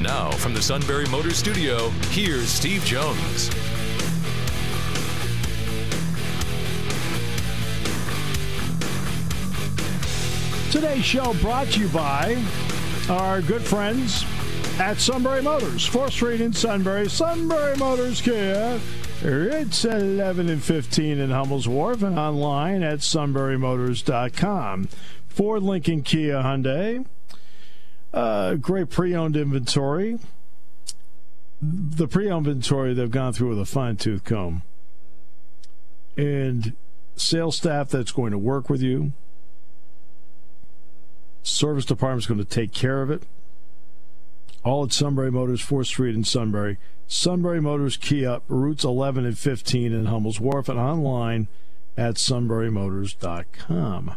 Now, from the Sunbury Motors Studio, here's Steve Jones. Today's show brought to you by our good friends at Sunbury Motors, 4th Street in Sunbury. Sunbury Motors Kia. It's 11 and 15 in Hummel's Wharf and online at sunburymotors.com. Ford Lincoln Kia Hyundai. Uh, great pre-owned inventory. The pre-owned inventory they've gone through with a fine-tooth comb. And sales staff that's going to work with you. Service department's going to take care of it. All at Sunbury Motors, 4th Street in Sunbury. Sunbury Motors Kia, routes 11 and 15 in Hummel's Wharf, and online at sunburymotors.com.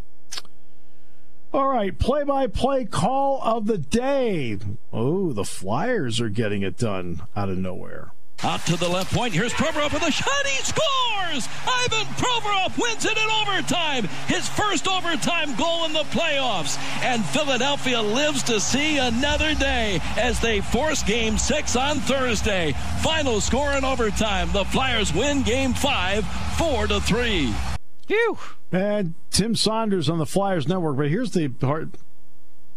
All right, play by play call of the day. Oh, the Flyers are getting it done out of nowhere. Out to the left point. Here's Provorov with a shot. He scores! Ivan Provorov wins it in overtime. His first overtime goal in the playoffs. And Philadelphia lives to see another day as they force game six on Thursday. Final score in overtime. The Flyers win game five, four to three. Phew. And Tim Saunders on the Flyers Network. But here's the part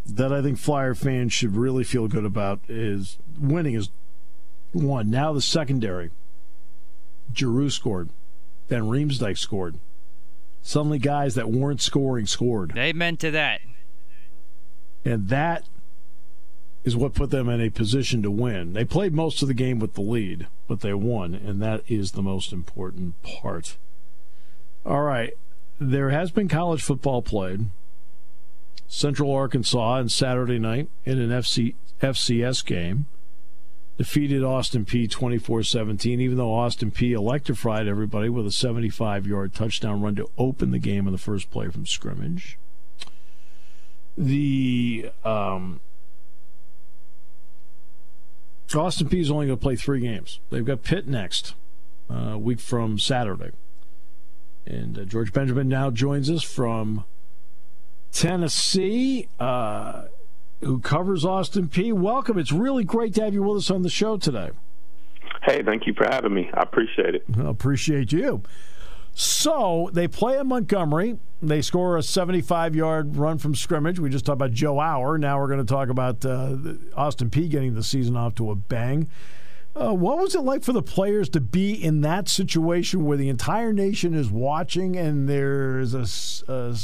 that I think Flyer fans should really feel good about is winning is one. Now the secondary. Giroux scored. Then Riemsdyk scored. Suddenly, guys that weren't scoring scored. Amen to that. And that is what put them in a position to win. They played most of the game with the lead, but they won, and that is the most important part. All right. There has been college football played. Central Arkansas on Saturday night in an FC, FCS game defeated Austin Peay 24 17, even though Austin Peay electrified everybody with a 75 yard touchdown run to open the game in the first play from scrimmage. The um, Austin Peay is only going to play three games. They've got Pitt next, uh, week from Saturday. And uh, George Benjamin now joins us from Tennessee. Uh, who covers Austin Peay. Welcome. It's really great to have you with us on the show today. Hey, thank you for having me. I appreciate it. I appreciate you. So they play in Montgomery. They score a 75 yard run from scrimmage. We just talked about Joe Hour. Now we're going to talk about uh, Austin Peay getting the season off to a bang. Uh, what was it like for the players to be in that situation where the entire nation is watching and there's a, a,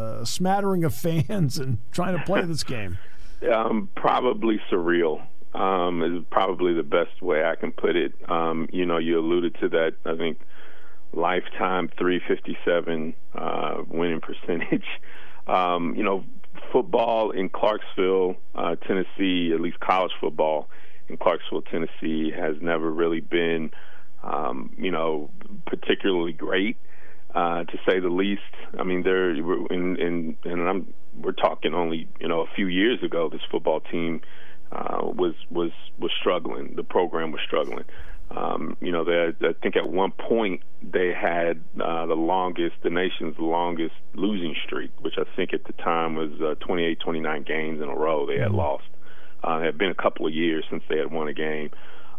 a smattering of fans and trying to play this game? Um, probably surreal um, is probably the best way I can put it. Um, you know, you alluded to that. I think lifetime 357 uh, winning percentage. um, you know, football in Clarksville, uh, Tennessee, at least college football in Clarksville, Tennessee, has never really been, um, you know, particularly great. Uh, to say the least. I mean, there in, in and I'm we're talking only you know a few years ago. This football team uh, was was was struggling. The program was struggling. Um, you know, they, I think at one point they had uh, the longest, the nation's longest losing streak, which I think at the time was uh, 28, 29 games in a row they had mm-hmm. lost. Uh, it had been a couple of years since they had won a game.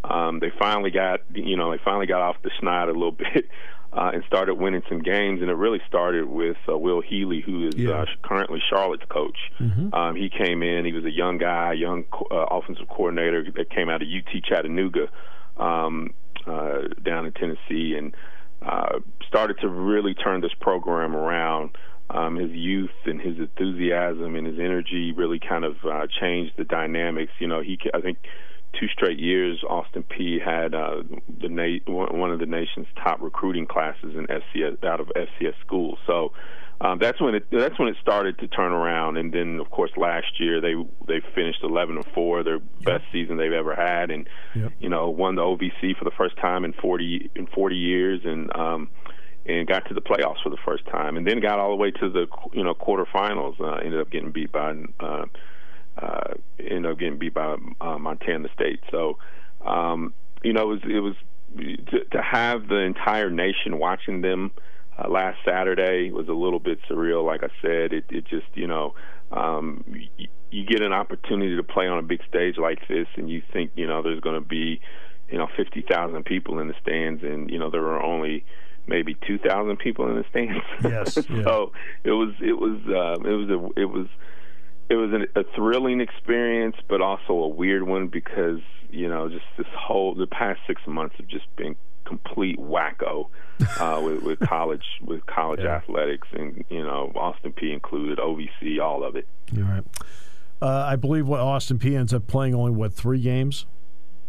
Um, they finally got, you know, they finally got off the schneid a little bit uh, and started winning some games. And it really started with uh, Will Healy, who is yeah. uh, currently Charlotte's coach. Mm-hmm. Um, he came in. He was a young guy, young uh, offensive coordinator that came out of UT Chattanooga um, uh, down in Tennessee, and uh, started to really turn this program around. Um, his youth and his enthusiasm and his energy really kind of uh, changed the dynamics. You know, he I think two straight years, Austin Peay had uh, the na- one of the nation's top recruiting classes in FCS out of FCS schools. So um, that's when it that's when it started to turn around. And then, of course, last year they they finished 11 and four, their best season they've ever had, and yep. you know won the OVC for the first time in 40 in 40 years, and um, and got to the playoffs for the first time, and then got all the way to the you know quarterfinals. Uh, ended up getting beat by uh, uh, ended up getting beat by uh, Montana State. So um, you know it was it was to, to have the entire nation watching them uh, last Saturday was a little bit surreal. Like I said, it, it just you know um, you, you get an opportunity to play on a big stage like this, and you think you know there's going to be you know fifty thousand people in the stands, and you know there are only maybe two thousand people in the stands. Yes. so it was it was uh, it was a it was it was an, a thrilling experience, but also a weird one because you know just this whole the past six months have just been complete wacko uh, with, with college with college yeah. athletics, and you know Austin Peay included, OVC, all of it. All right. Uh, I believe what Austin Peay ends up playing only what three games.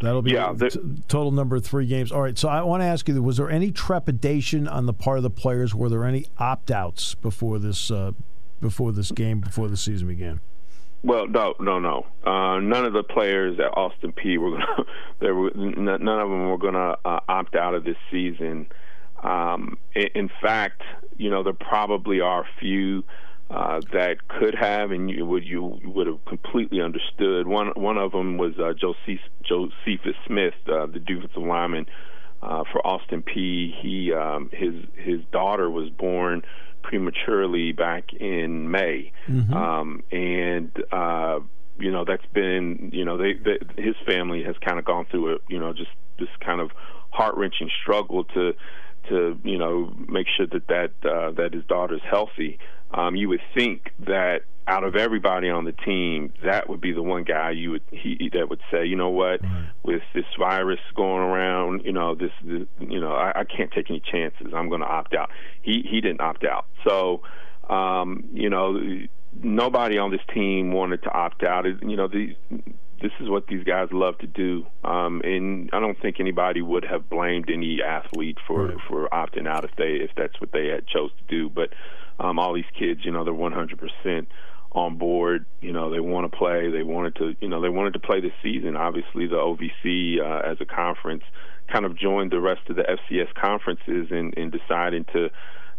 That'll be yeah, the, t- total number of three games. All right. So I want to ask you: Was there any trepidation on the part of the players? Were there any opt outs before this uh, before this game before the season began? Well, no, no, no. Uh, none of the players at Austin Peay were gonna, there were none of them were going to uh, opt out of this season. Um, in, in, fact, you know there probably are a few uh, that could have, and you would you would have completely understood. One one of them was uh, Joseph, Josephus Smith, uh, the defensive lineman uh, for Austin Peay. He um, his his daughter was born prematurely back in May, mm-hmm. um, and uh, you know that's been you know they, they his family has kind of gone through a you know just this kind of heart wrenching struggle to to you know make sure that that uh, that his daughter's healthy. Um, you would think that out of everybody on the team, that would be the one guy you would he that would say, you know what, right. with this virus going around, you know this, this you know I, I can't take any chances. I'm going to opt out. He he didn't opt out, so um, you know nobody on this team wanted to opt out. It, you know the this is what these guys love to do, um, and I don't think anybody would have blamed any athlete for right. for opting out if they if that's what they had chose to do. But um, all these kids, you know, they're 100 percent on board. You know, they want to play. They wanted to, you know, they wanted to play this season. Obviously, the OVC uh, as a conference kind of joined the rest of the FCS conferences in, in deciding to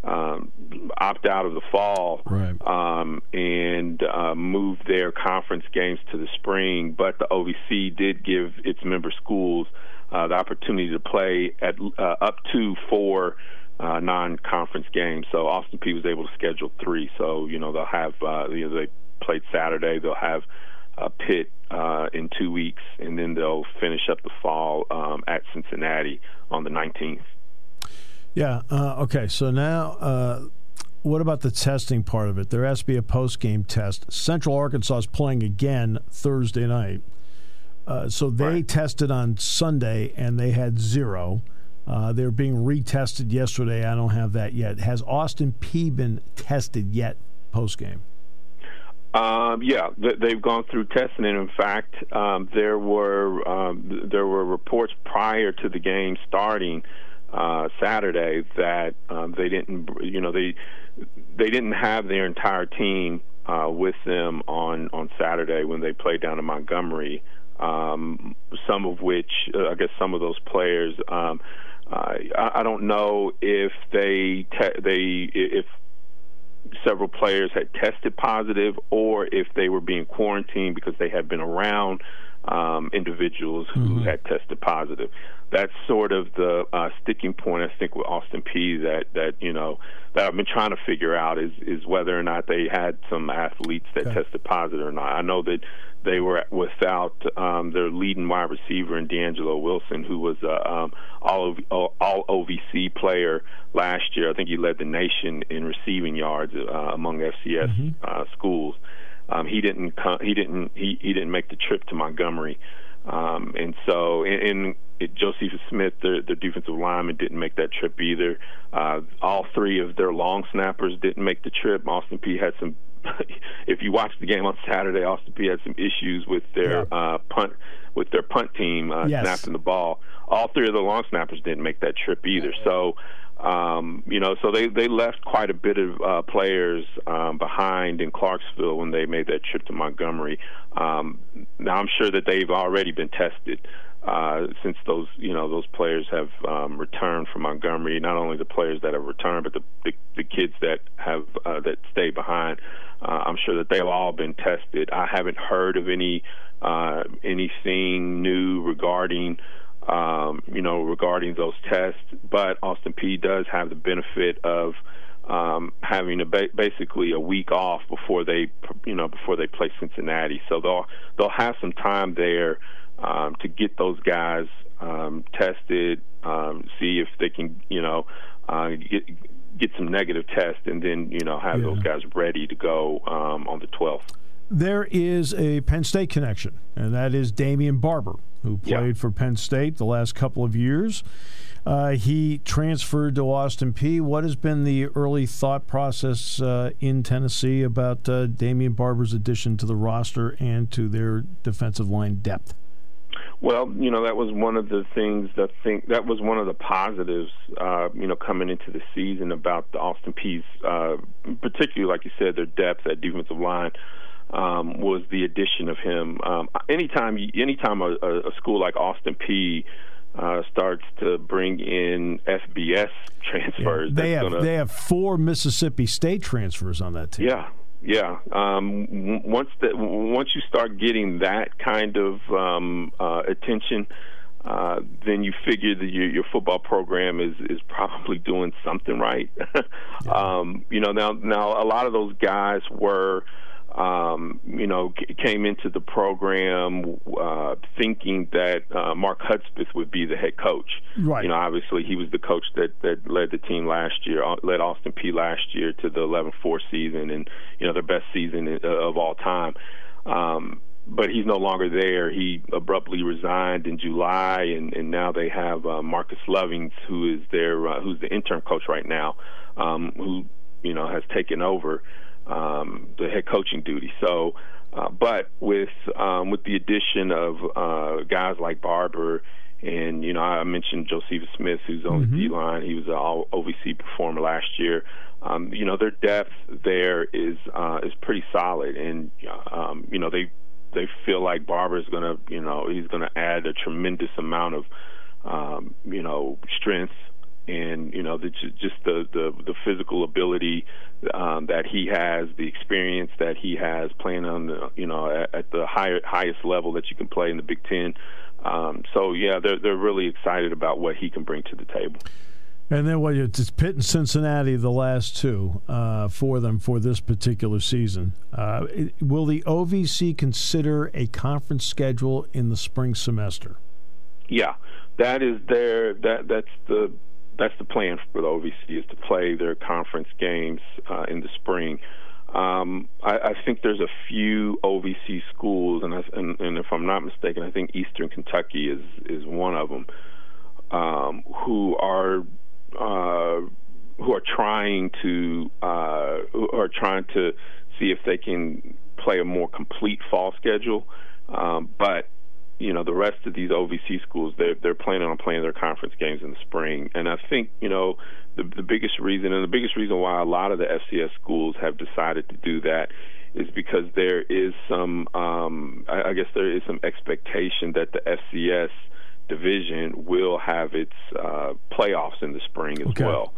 um, opt out of the fall right. um, and uh, move their conference games to the spring. But the OVC did give its member schools uh, the opportunity to play at uh, up to four uh, non-conference games. So Austin Peay was able to schedule three. So you know they'll have uh, you know they played Saturday. They'll have uh, Pitt uh, in two weeks, and then they'll finish up the fall um, at Cincinnati on the 19th. Yeah. Uh, okay. So now, uh, what about the testing part of it? There has to be a post-game test. Central Arkansas is playing again Thursday night. Uh, so they right. tested on Sunday and they had zero. Uh, they're being retested yesterday. I don't have that yet. Has Austin Peay been tested yet post game? Um, yeah, they've gone through testing, and in fact, um, there were um, there were reports prior to the game starting uh, Saturday that um, they didn't, you know, they they didn't have their entire team uh, with them on on Saturday when they played down in Montgomery. Um, some of which, uh, I guess, some of those players. Um, I, I don't know if they te- they if several players had tested positive or if they were being quarantined because they had been around um, individuals who mm-hmm. had tested positive. That's sort of the uh, sticking point, I think, with Austin Peay that that you know that I've been trying to figure out is is whether or not they had some athletes that okay. tested positive or not. I know that they were without um, their leading wide receiver in DeAngelo Wilson, who was a um, all all OVC player last year. I think he led the nation in receiving yards uh, among FCS mm-hmm. uh, schools. Um, he didn't come, he didn't he, he didn't make the trip to Montgomery, um, and so in, in Joseph Smith, the, the defensive lineman, didn't make that trip either. Uh, all three of their long snappers didn't make the trip. Austin Peay had some if you watch the game on Saturday, Austin Peay had some issues with their yeah. uh, punt with their punt team uh, yes. snapping the ball. All three of the long snappers didn't make that trip either. So um, you know, so they they left quite a bit of uh, players um, behind in Clarksville when they made that trip to Montgomery. Um, now I'm sure that they've already been tested uh, since those you know those players have um, returned from Montgomery. Not only the players that have returned, but the the, the kids that have uh, that stay behind. Uh, I'm sure that they've all been tested. I haven't heard of any uh, anything new regarding um, you know, regarding those tests. But Austin Peay does have the benefit of um, having a ba- basically a week off before they, you know, before they play Cincinnati. So they'll they'll have some time there um, to get those guys um, tested, um, see if they can, you know, uh, get get some negative tests, and then you know have yeah. those guys ready to go um, on the 12th there is a Penn State connection, and that is Damion Barber, who played yeah. for Penn State the last couple of years. Uh, he transferred to Austin Peay. What has been the early thought process uh, in Tennessee about uh, Damion Barber's addition to the roster and to their defensive line depth? Well, you know that was one of the things that think that was one of the positives, uh, you know, coming into the season about the Austin Peay's, uh, particularly like you said, their depth at defensive line um, was the addition of him. Um, anytime, anytime a, a school like Austin Peay uh, starts to bring in FBS transfers, yeah, they have gonna, they have four Mississippi State transfers on that team. Yeah, yeah. Um, once that once you start getting that kind of um, uh, attention. Uh, then you figure that your, your football program is, is probably doing something right. yeah. um, you know, now now a lot of those guys were um, you know, c- came into the program uh, thinking that uh, Mark Hudspeth would be the head coach. Right. You know, obviously he was the coach that that led the team last year, uh, led Austin Peay last year to the 11-4 season, and you know their best season uh, of all time. Um, but he's no longer there. He abruptly resigned in July, and, and now they have uh, Marquase Lovings, who is their uh, who's the interim coach right now, um, who you know has taken over um, the head coaching duty. So, uh, but with um, with the addition of uh, guys like Barber and you know I mentioned Josephus Smith, who's on mm-hmm. the D line. He was an All OVC performer last year. Um, you know their depth there is uh, is pretty solid, and um, you know they they feel like Barber is going to you know he's going to add a tremendous amount of um, you know strength and you know the, just the, the the physical ability um, that he has, the experience that he has playing on the you know at, at the higher, highest level that you can play in the Big Ten. Um, so yeah, they're they're really excited about what he can bring to the table. And then what? It's Pitt and Cincinnati, the last two uh, for them for this particular season. Uh, will the OVC consider a conference schedule in the spring semester? Yeah, that is their that that's the that's the plan for the OVC is to play their conference games uh, in the spring. Um, I, I think there's a few OVC schools, and, I, and, and if I'm not mistaken, I think Eastern Kentucky is is one of them um, who are uh, who are trying to uh, who are trying to see if they can play a more complete fall schedule. Um, but you know the rest of these OVC schools they're they're planning on playing their conference games in the spring, and I think you know the the biggest reason and the biggest reason why a lot of the FCS schools have decided to do that is because there is some um, I, I guess there is some expectation that the FCS division will have its uh, playoffs in the spring as okay. well.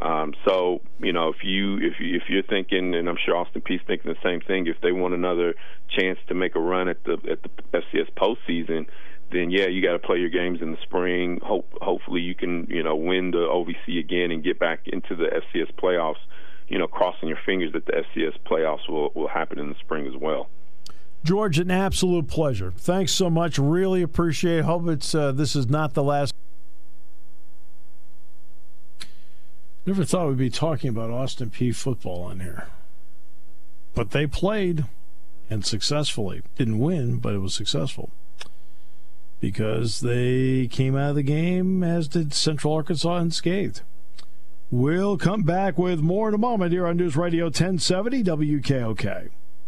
Um, so you know, if you if you, if you're thinking, and I'm sure Austin Peay's thinking the same thing, if they want another chance to make a run at the at the FCS postseason, then yeah, you got to play your games in the spring. Hope hopefully you can you know win the OVC again and get back into the FCS playoffs. You know, crossing your fingers that the FCS playoffs will will happen in the spring as well. George, an absolute pleasure. Thanks so much. Really appreciate. It. Hope it's uh, this is not the last. Never thought we'd be talking about Austin Peay football on here. But they played and successfully. Didn't win, but it was successful. Because they came out of the game, as did Central Arkansas, unscathed. We'll come back with more in a moment here on News Radio 1070 WKOK.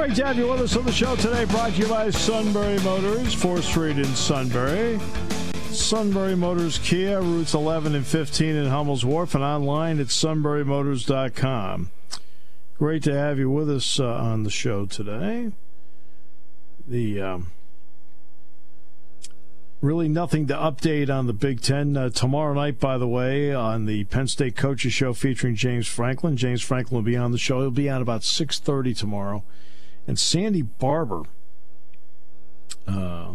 Great to have you with us on the show today. Brought to you by Sunbury Motors, 4th Street in Sunbury. Sunbury Motors Kia, routes 11 and 15 in Hummel's Wharf, and online at sunburymotors.com. Great to have you with us uh, on the show today. The. Um, Really, nothing to update on the Big Ten. Uh, tomorrow night, by the way, on the Penn State Coaches Show featuring James Franklin. James Franklin will be on the show. He'll be on about 6.30 tomorrow. And Sandy Barbour, uh,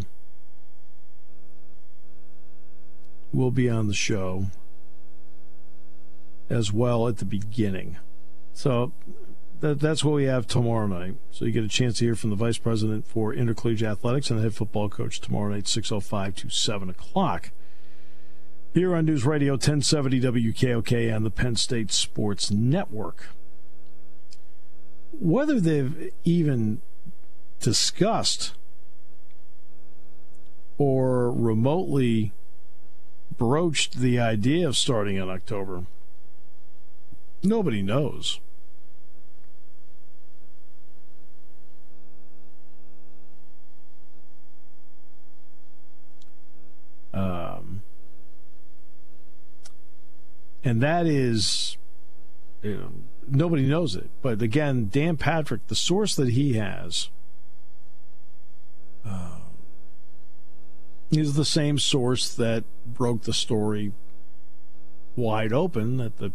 will be on the show as well at the beginning. So that, that's what we have tomorrow night. So you get a chance to hear from the vice president for intercollegiate athletics and the head football coach tomorrow night, 6.05 to 7 o'clock. Here on News Radio 1070 WKOK on the Penn State Sports Network. Whether they've even discussed or remotely broached the idea of starting in October, nobody knows. Um, and that is, you know, nobody knows it. But again, Dan Patrick, the source that he has, uh, is the same source that broke the story wide open that the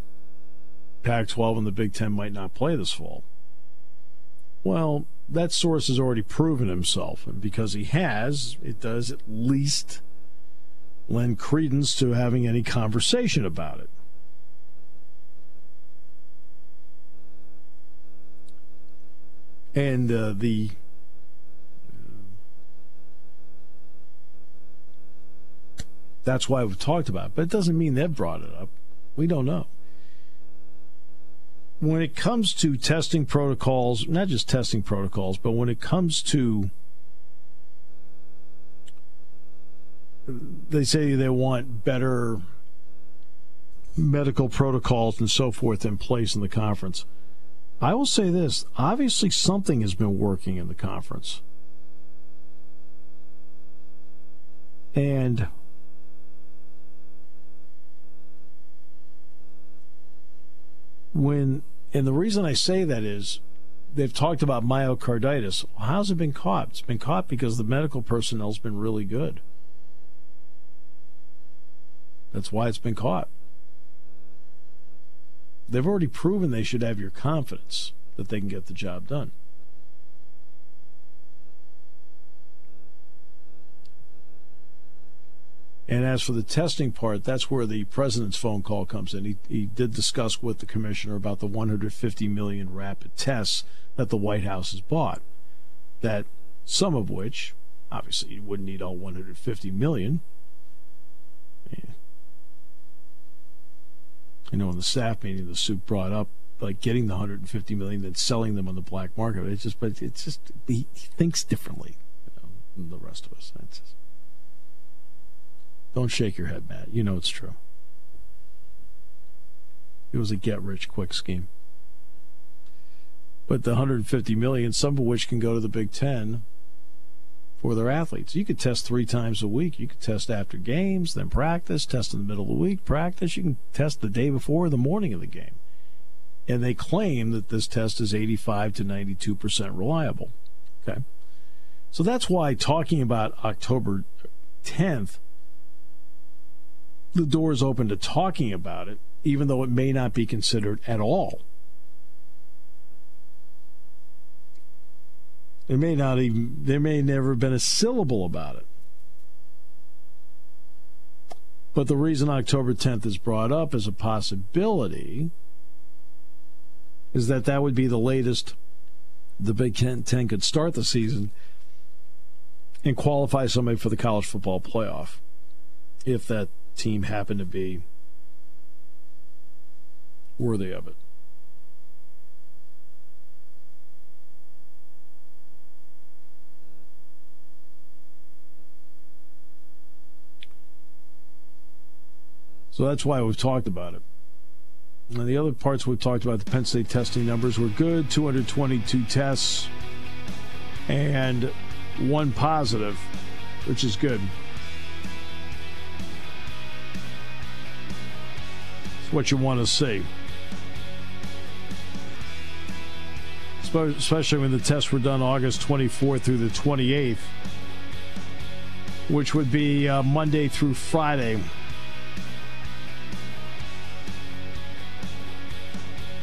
Pac 12 and the Big Ten might not play this fall. Well, that source has already proven himself. And because he has, it does at least lend credence to having any conversation about it. And uh, the that's why we've talked about it, but it doesn't mean they've brought it up. We don't know. When it comes to testing protocols, not just testing protocols, but when it comes to they say they want better medical protocols and so forth in place in the conference. I will say this obviously, something has been working in the conference. And when, and the reason I say that is they've talked about myocarditis. how's it been caught? It's been caught because the medical personnel's been really good. That's why it's been caught. They've already proven they should have your confidence that they can get the job done. And as for the testing part, that's where the president's phone call comes in. He, he did discuss with the commissioner about the 150 million rapid tests that the White House has bought. That some of which, obviously, you wouldn't need all 150 million. You know, in the staff meeting, the suit brought up like getting the 150 million, then selling them on the black market. It's just, but it's just he, he thinks differently you know, than the rest of us. Just, don't shake your head, Matt. You know it's true. It was a get-rich-quick scheme. But the 150 million, some of which can go to the Big Ten, for their athletes. You could test three times a week. You could test after games, then practice, test in the middle of the week, practice. You can test the day before the morning of the game. And they claim that this test is 85 to 92% reliable. Okay. So that's why talking about October 10th, the door is open to talking about it, even though it may not be considered at all There may not even there may never have been a syllable about it. But the reason October 10th is brought up as a possibility is that that would be the latest the Big Ten could start the season and qualify somebody for the college football playoff if that team happened to be worthy of it. So that's why we've talked about it. And the other parts we've talked about, the Penn State testing numbers were good 222 tests and one positive, which is good. It's what you want to see. Especially when the tests were done August 24th through the 28th, which would be uh, Monday through Friday.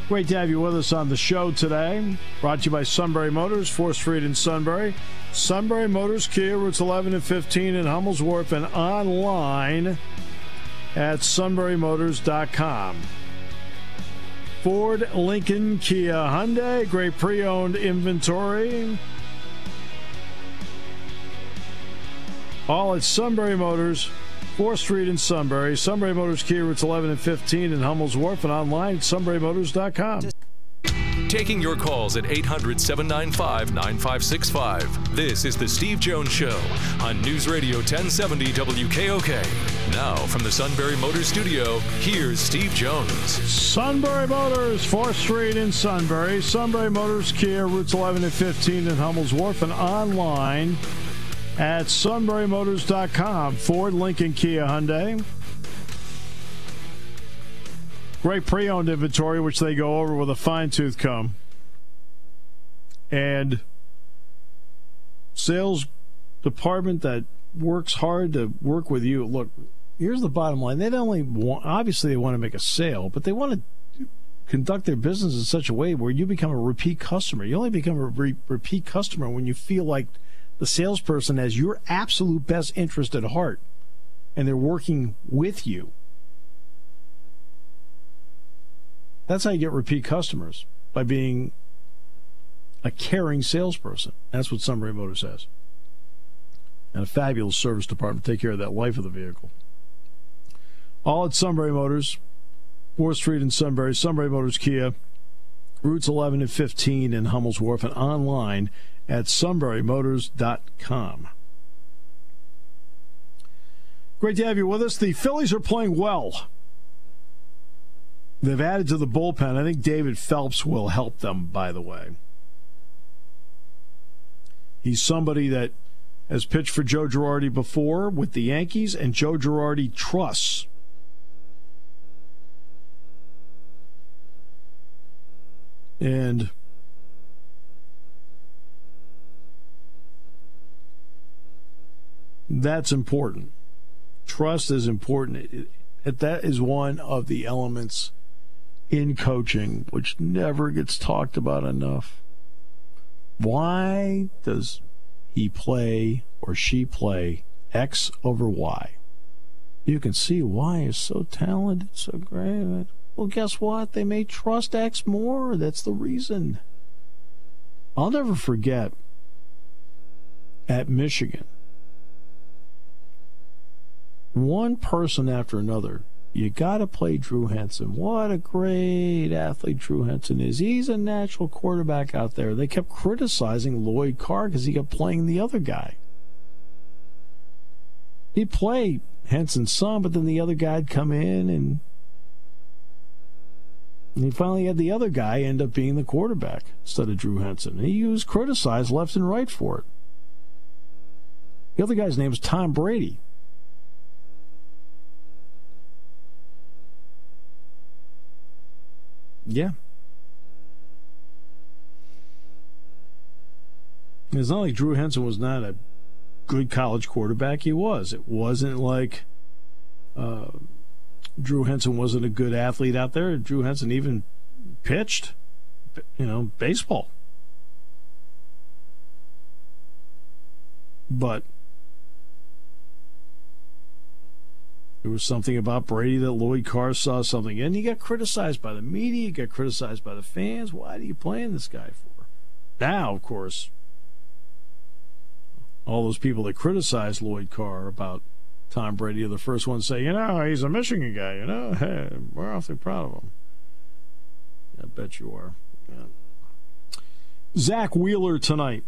Great to have you with us on the show today. Brought to you by Sunbury Motors, 4th Street in Sunbury. Sunbury Motors, Kia, routes 11 and 15 in Hummel's Wharf, and online at sunburymotors.com. Ford, Lincoln, Kia, Hyundai, great pre owned inventory. All at Sunbury Motors. 4th Street in Sunbury. Sunbury Motors Kia routes 11 and 15 in Hummel's Wharf and online at sunburymotors.com. Taking your calls at 800 795 9565. This is The Steve Jones Show on News Radio 1070 WKOK. Now, from the Sunbury Motors Studio, here's Steve Jones. Sunbury Motors, 4th Street in Sunbury. Sunbury Motors Kia, routes 11 and 15 in Hummel's Wharf and online at sunburymotors.com. Ford, Lincoln, Kia, Hyundai. Great pre owned inventory, which they go over with a fine tooth comb. And sales department that works hard to work with you. Look, here's the bottom line. They don't only want, obviously, they want to make a sale, but they want to conduct their business in such a way where you become a repeat customer. You only become a re- repeat customer when you feel like the salesperson has your absolute best interest at heart and they're working with you. That's how you get repeat customers by being a caring salesperson. That's what Sunbury Motors says. And a fabulous service department to take care of that life of the vehicle. All at Sunbury Motors, 4th Street in Sunbury, Sunbury Motors Kia, routes 11 and 15 in Hummel's Wharf, and online at sunburymotors.com. Great to have you with us. The Phillies are playing well. They've added to the bullpen. I think David Phelps will help them, by the way. He's somebody that has pitched for Joe Girardi before with the Yankees, and Joe Girardi trusts. And That's important. Trust is important. that is one of the elements in coaching which never gets talked about enough. Why does he play or she play X over Y? You can see Y is so talented, so great. Well, guess what? They may trust X more. That's the reason. I'll never forget at Michigan one person after another. You got to play Drew Henson. What a great athlete Drew Henson is. He's a natural quarterback out there. They kept criticizing Lloyd Carr because he kept playing the other guy. He'd play Henson some, but then the other guy'd come in and and he finally had the other guy end up being the quarterback instead of Drew Henson. He was criticized left and right for it. The other guy's name is Tom Brady. Yeah. It's not like Drew Henson was not a good college quarterback. He was. It wasn't like uh, Drew Henson wasn't a good athlete out there. Drew Henson even pitched, you know, baseball. But there was something about Brady that Lloyd Carr saw something, and he got criticized by the media, he got criticized by the fans. Why are you playing this guy for? Now, of course, all those people that criticize Lloyd Carr about Tom Brady are the first ones say, you know, he's a Michigan guy, you know, hey, we're awfully proud of him. I bet you are. Yeah. Zack Wheeler tonight.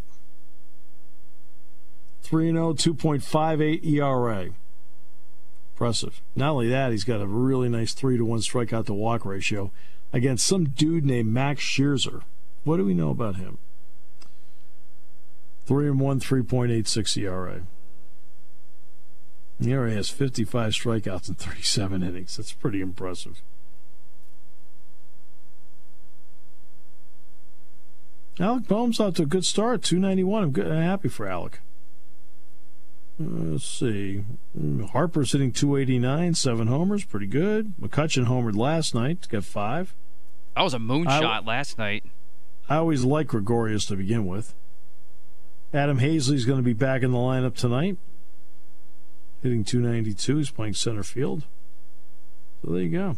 3 0, 2.58 ERA. Impressive. Not only that, he's got a really nice 3 to 1 strikeout to walk ratio against some dude named Max Scherzer. What do we know about him? 3 and 1, 3.86 ERA. The ERA has 55 strikeouts in 37 innings. That's pretty impressive. Alec Bohm's out to a good start, 291. I'm, good, I'm happy for Alec. Uh, let's see. Harper's hitting 289, seven homers, pretty good. McCutchen homered last night, got five. That was a moonshot last night. I always like Gregorius to begin with. Adam Haseley's going to be back in the lineup tonight, hitting 292. He's playing center field. So there you go.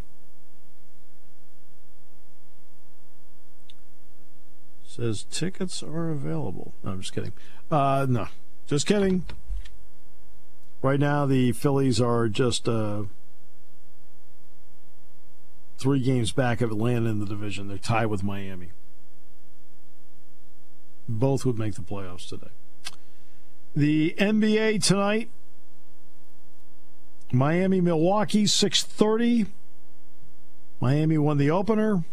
Says tickets are available. No, I'm just kidding. Uh, no, just kidding. Right now, the Phillies are just uh, three games back of Atlanta in the division. They're tied with Miami. Both would make the playoffs today. The NBA tonight. Miami, Milwaukee, 6:30. Miami won the opener.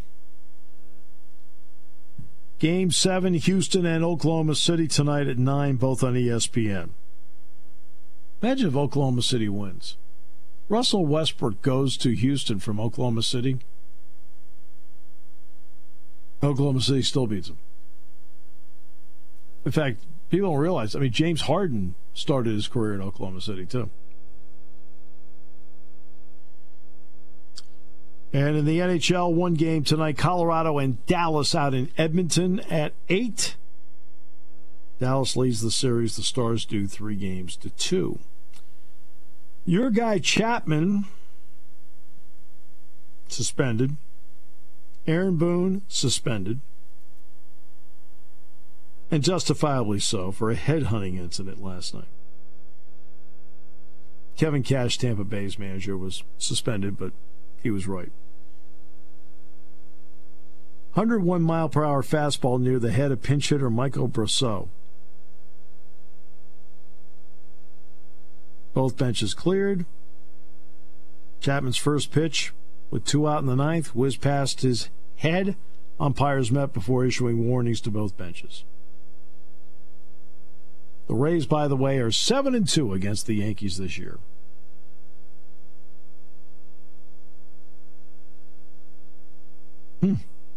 Game 7 Houston and Oklahoma City tonight at 9 both on ESPN. Imagine if Oklahoma City wins. Russell Westbrook goes to Houston from Oklahoma City. Oklahoma City still beats him. In fact, people don't realize. I mean, James Harden started his career in Oklahoma City too. And in the NHL, one game tonight Colorado and Dallas out in Edmonton at 8. Dallas leads the series. The Stars do three games to two. Your guy Chapman suspended. Aaron Boone suspended. And justifiably so for a headhunting incident last night. Kevin Cash, Tampa Bay's manager, was suspended, but he was right. 101 mile per hour fastball near the head of pinch hitter Michael Brosseau. Both benches cleared. Chapman's first pitch with two out in the ninth whizzed past his head. Umpires met before issuing warnings to both benches. The Rays, by the way, are 7 and 2 against the Yankees this year. Hmm.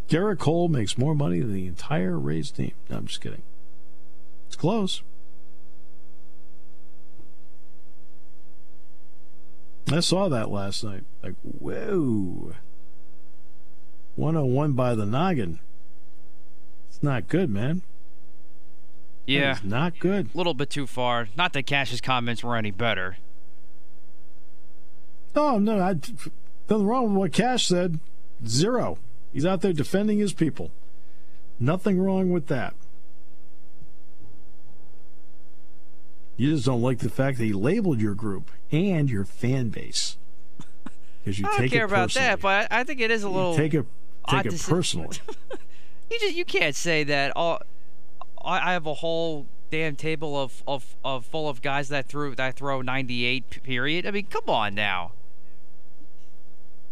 Gerrit Cole makes more money than the entire Rays team. No, I'm just kidding. It's close. I saw that last night. Like, whoa. 101 by the noggin. It's not good, man. Yeah. not good. A little bit too far. Not that Cash's comments were any better. Oh, no. I, nothing wrong with what Cash said. Zero. He's out there defending his people. Nothing wrong with that. You just don't like the fact that he labeled your group and your fan base. Because you I don't care about that, but I think it is a little you take it take it personally. you just you can't say that. All I have a whole damn table of, of, of full of guys that threw that throw 98 period. I mean, come on now.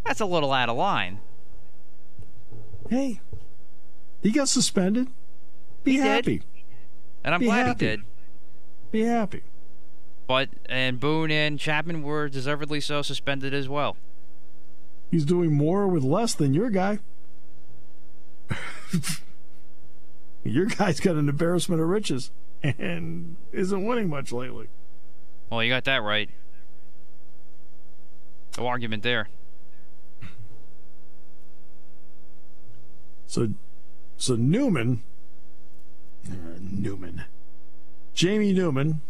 That's a little out of line. Hey, he got suspended. Be he happy. Did. And I'm Be glad happy. he did. Be happy. But and Boone and Chapman were deservedly so suspended as well. He's doing more with less than your guy. your guy's got an embarrassment of riches and isn't winning much lately. Well, you got that right. No argument there. So, so Newman, uh, Newman, Jamie Newman,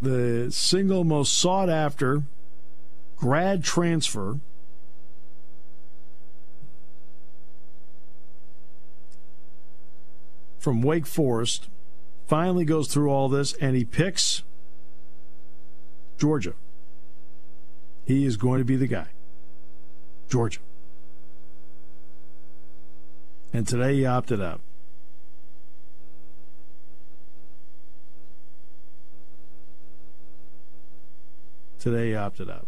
the single most sought after grad transfer. From Wake Forest, finally goes through all this and he picks Georgia. He is going to be the guy. Georgia. And today he opted out. Today he opted out.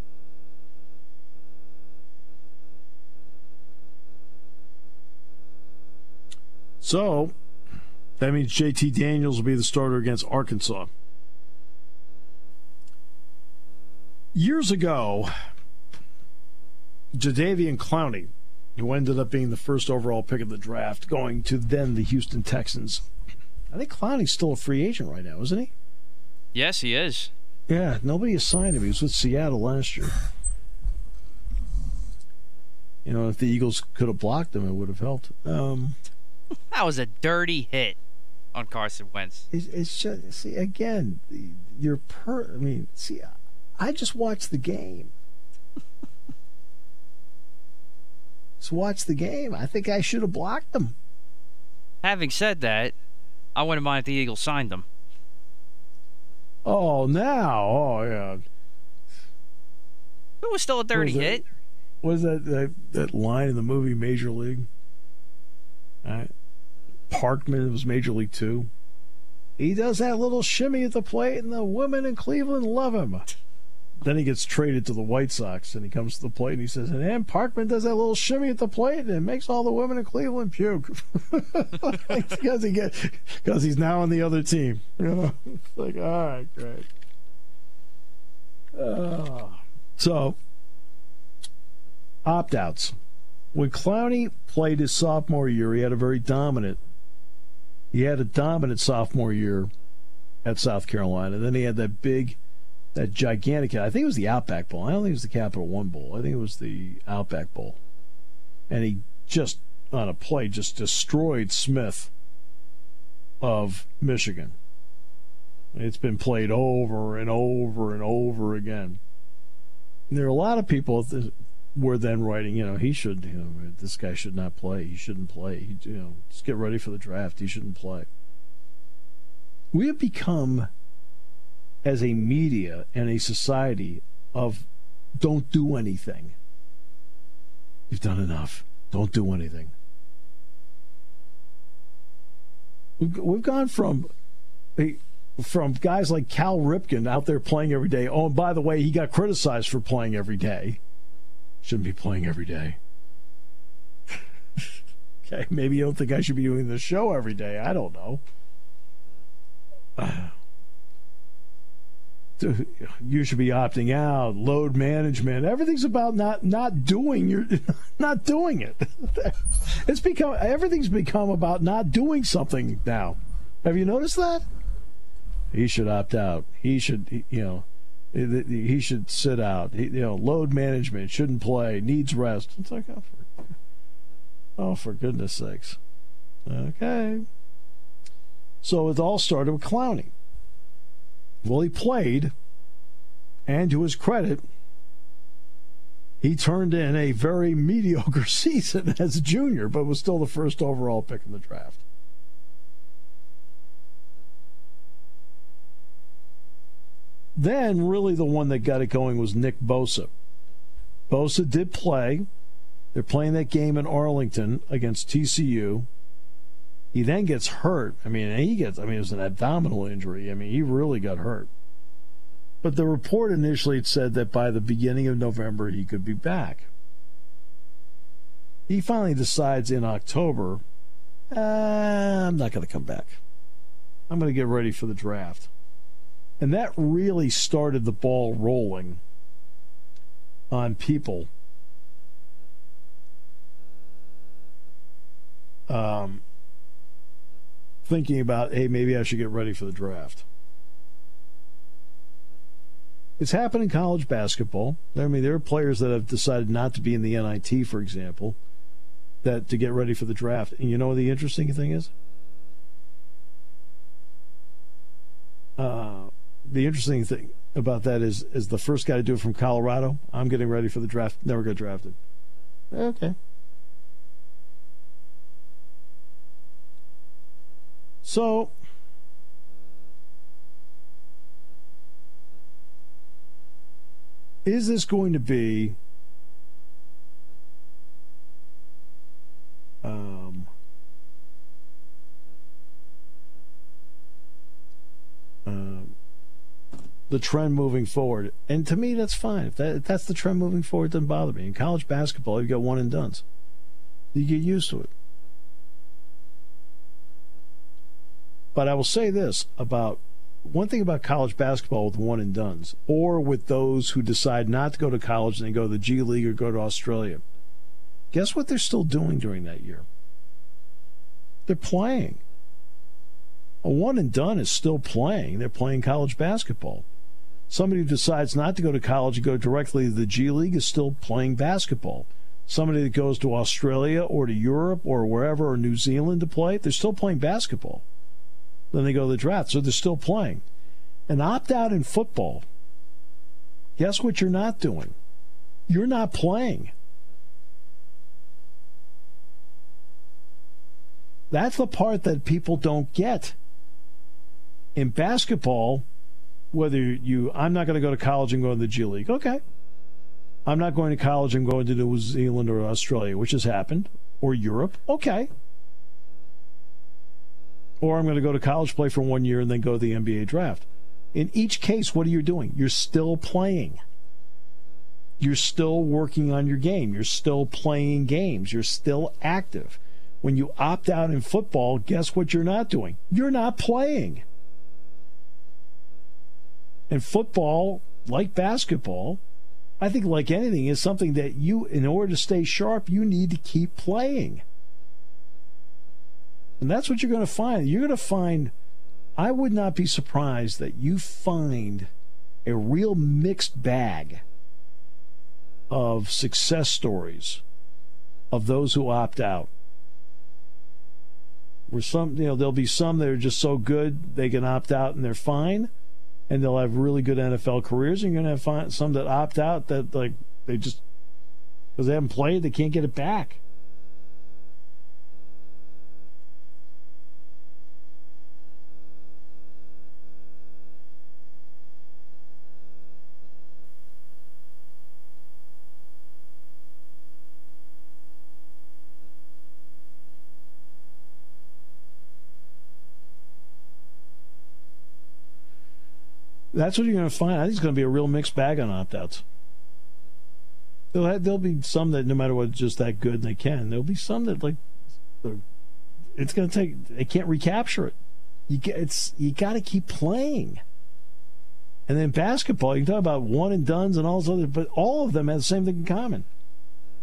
So that means JT Daniels will be the starter against Arkansas. Years ago, Jadeveon Clowney, who ended up being the first overall pick of the draft, going to then the Houston Texans. I think Clowney's still a free agent right now, isn't he? Yes, he is. Yeah, nobody has signed him. He was with Seattle last year. You know, if the Eagles could have blocked him, it would have helped. Um, that was a dirty hit on Carson Wentz. It's, it's just see again, you're per. I mean, see, I just watched the game. just watch the game. I think I should have blocked them. Having said that, I wouldn't mind if the Eagles signed them. Oh, now, oh yeah. It was still a dirty was hit. What is that, that that line in the movie Major League? Uh, Parkman was Major League Two. He does that little shimmy at the plate, and the women in Cleveland love him. Then he gets traded to the White Sox, and he comes to the plate and he says, "And Parkman does that little shimmy at the plate, and it makes all the women in Cleveland puke because he because he's now on the other team." You know, it's like, all right, great. Uh, so, opt outs. When Clowney played his sophomore year, he had a very dominant. He had a dominant sophomore year at South Carolina. Then he had that big that gigantic. I think it was the Outback Bowl. I don't think it was the Capital One Bowl. I think it was the Outback Bowl, and he just on a play just destroyed Smith of Michigan. It's been played over and over and over again. And there are a lot of people that were then writing, you know, he should, you know, this guy should not play. He shouldn't play. He, you know, just get ready for the draft. He shouldn't play. We have become as a media and a society of don't do anything. You've done enough. Don't do anything. We've gone from from guys like Cal Ripken out there playing every day. Oh, and by the way, he got criticized for playing every day. Shouldn't be playing every day. okay, maybe you don't think I should be doing the show every day. I don't know. you should be opting out load management. Everything's about not not doing your not doing it. It's become everything's become about not doing something now. Have you noticed that? He should opt out. He should you know he should sit out. You know load management shouldn't play needs rest. It's like oh for, oh for goodness sakes. Okay. So it all started with Clowney well, he played, and to his credit, he turned in a very mediocre season as a junior, but was still the first overall pick in the draft. Then, really, the one that got it going was Nick Bosa. Bosa did play. They're playing that game in Arlington against TCU. He then gets hurt. I mean, he gets, I mean, it was an abdominal injury. I mean, he really got hurt. But the report initially said that by the beginning of November, he could be back. He finally decides in October, uh, I'm not going to come back. I'm going to get ready for the draft. And that really started the ball rolling on people. Um, thinking about, hey, maybe I should get ready for the draft. It's happened in college basketball. I mean, there are players that have decided not to be in the NIT, for example, that to get ready for the draft. And you know what the interesting thing is? Uh, the interesting thing about that is, is the first guy to do it from Colorado. I'm getting ready for the draft. Never got drafted. Okay. So is this going to be um, uh, the trend moving forward? And to me, that's fine. If, that, if that's the trend moving forward, it doesn't bother me. In college basketball, you've got one and done's. You get used to it. But I will say this about one thing about college basketball with one and dones, or with those who decide not to go to college and they go to the G League or go to Australia. Guess what they're still doing during that year? They're playing. A one and done is still playing. They're playing college basketball. Somebody who decides not to go to college and go directly to the G League is still playing basketball. Somebody that goes to Australia or to Europe or wherever or New Zealand to play, they're still playing basketball. Then they go to the draft. So they're still playing. An opt out in football, guess what you're not doing? You're not playing. That's the part that people don't get. In basketball, whether you, I'm not going to go to college and go to the G League. Okay. I'm not going to college and going to New Zealand or Australia, which has happened, or Europe. Okay or I'm going to go to college, play for one year, and then go to the NBA draft. In each case, what are you doing? You're still playing. You're still working on your game. You're still playing games. You're still active. When you opt out in football, guess what you're not doing? You're not playing. And football, like basketball, I think like anything, is something that you, in order to stay sharp, you need to keep playing. And that's what you're going to find. You're going to find, I would not be surprised that you find a real mixed bag of success stories of those who opt out. Where some, you know, there'll be some that are just so good they can opt out and they're fine, and they'll have really good NFL careers. And you're going to have some that opt out that like they just because they haven't played, they can't get it back. That's what you're going to find. I think it's going to be a real mixed bag on opt outs. There'll, there'll be some that, no matter what, just that good and they can. There'll be some that, like, it's going to take, they can't recapture it. You get, it's you got to keep playing. And then basketball, you can talk about one and duns and all those other, but all of them have the same thing in common.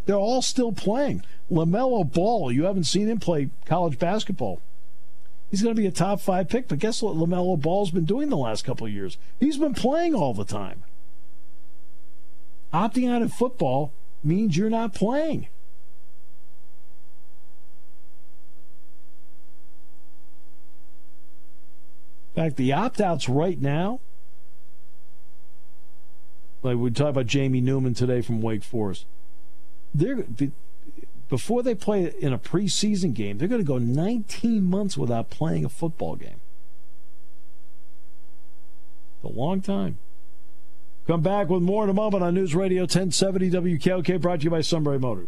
They're all still playing. LaMelo Ball, you haven't seen him play college basketball. He's going to be a top five pick. But guess what LaMelo Ball's been doing the last couple of years? He's been playing all the time. Opting out of football means you're not playing. In fact, the opt outs right now, like we talked about Jamie Newman today from Wake Forest, they're before they play in a preseason game, they're going to go 19 months without playing a football game. It's a long time. Come back with more in a moment on News Radio 1070 WKOK, brought to you by Sunbury Motors.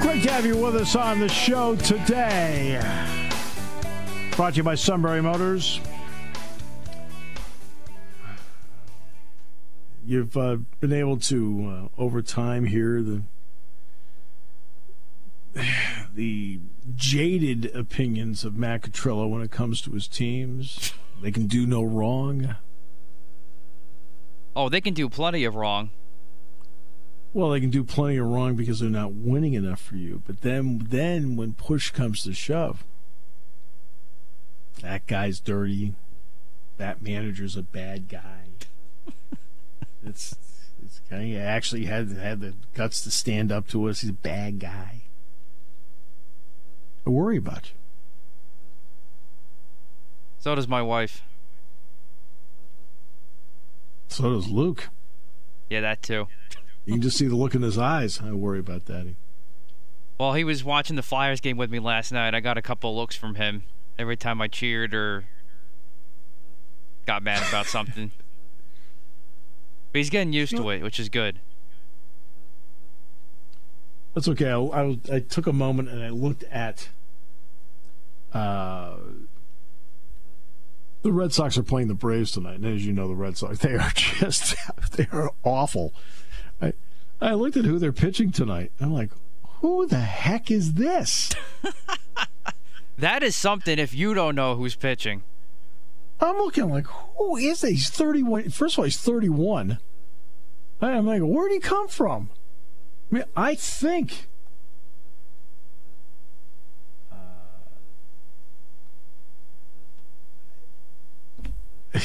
Great to have you with us on the show today. Brought to you by Sunbury Motors. You've uh, been able to uh, over time hear the the jaded opinions of Matt Catrillo when it comes to his teams. They can do no wrong. Oh, they can do plenty of wrong. Well, they can do plenty of wrong because they're not winning enough for you. But then, then when push comes to shove, that guy's dirty. That manager's a bad guy. It's it's kind of actually had had the guts to stand up to us. He's a bad guy. I worry about you. So does my wife. So does Luke. Yeah, that too. You can just see the look in his eyes. I worry about Daddy. Well, he was watching the Flyers game with me last night. I got a couple looks from him every time I cheered or got mad about something. But he's getting used to it, which is good. That's okay. I, I, I took a moment and I looked at uh, the Red Sox are playing the Braves tonight, and as you know, the Red Sox they are just they are awful. I I looked at who they're pitching tonight. I'm like, who the heck is this? that is something if you don't know who's pitching. I'm looking like, who is that? He's 31. First of all, he's 31. I'm like, where'd he come from? I mean, I think. Uh,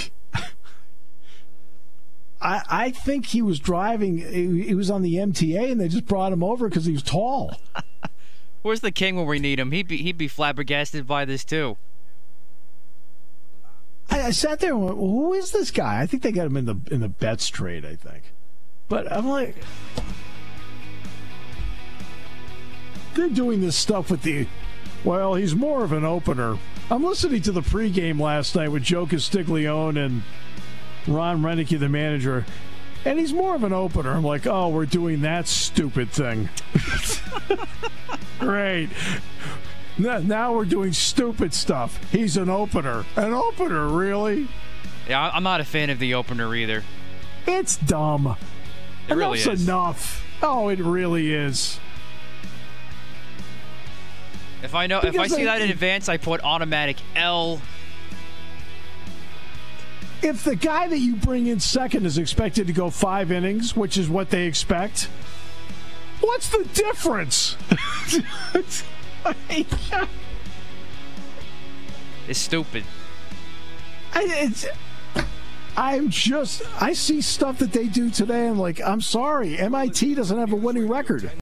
I, I think he was driving. He, he was on the MTA, and they just brought him over because he was tall. Where's the king when we need him? He'd be he'd be flabbergasted by this too. I, sat there and went, well, "Who is this guy?" I think they got him in the in the Betts trade. I think, but I'm like, they're doing this stuff with the. Well, he's more of an opener. I'm listening to the pregame last night with Joe Castiglione and Ron Roenicke, the manager, and he's more of an opener. I'm like, oh, we're doing that stupid thing. Great. Now we're doing stupid stuff. He's an opener. An opener, really? Yeah, I'm not a fan of the opener either. It's dumb. It really Enough's is. enough. Oh, it really is. If I know, if I see I- that in advance, I put automatic L. If the guy that you bring in second is expected to go five innings, which is what they expect, what's the difference? It's stupid. I, it's, I'm just, I see stuff that they do today. I'm like, I'm sorry, MIT doesn't have a winning record.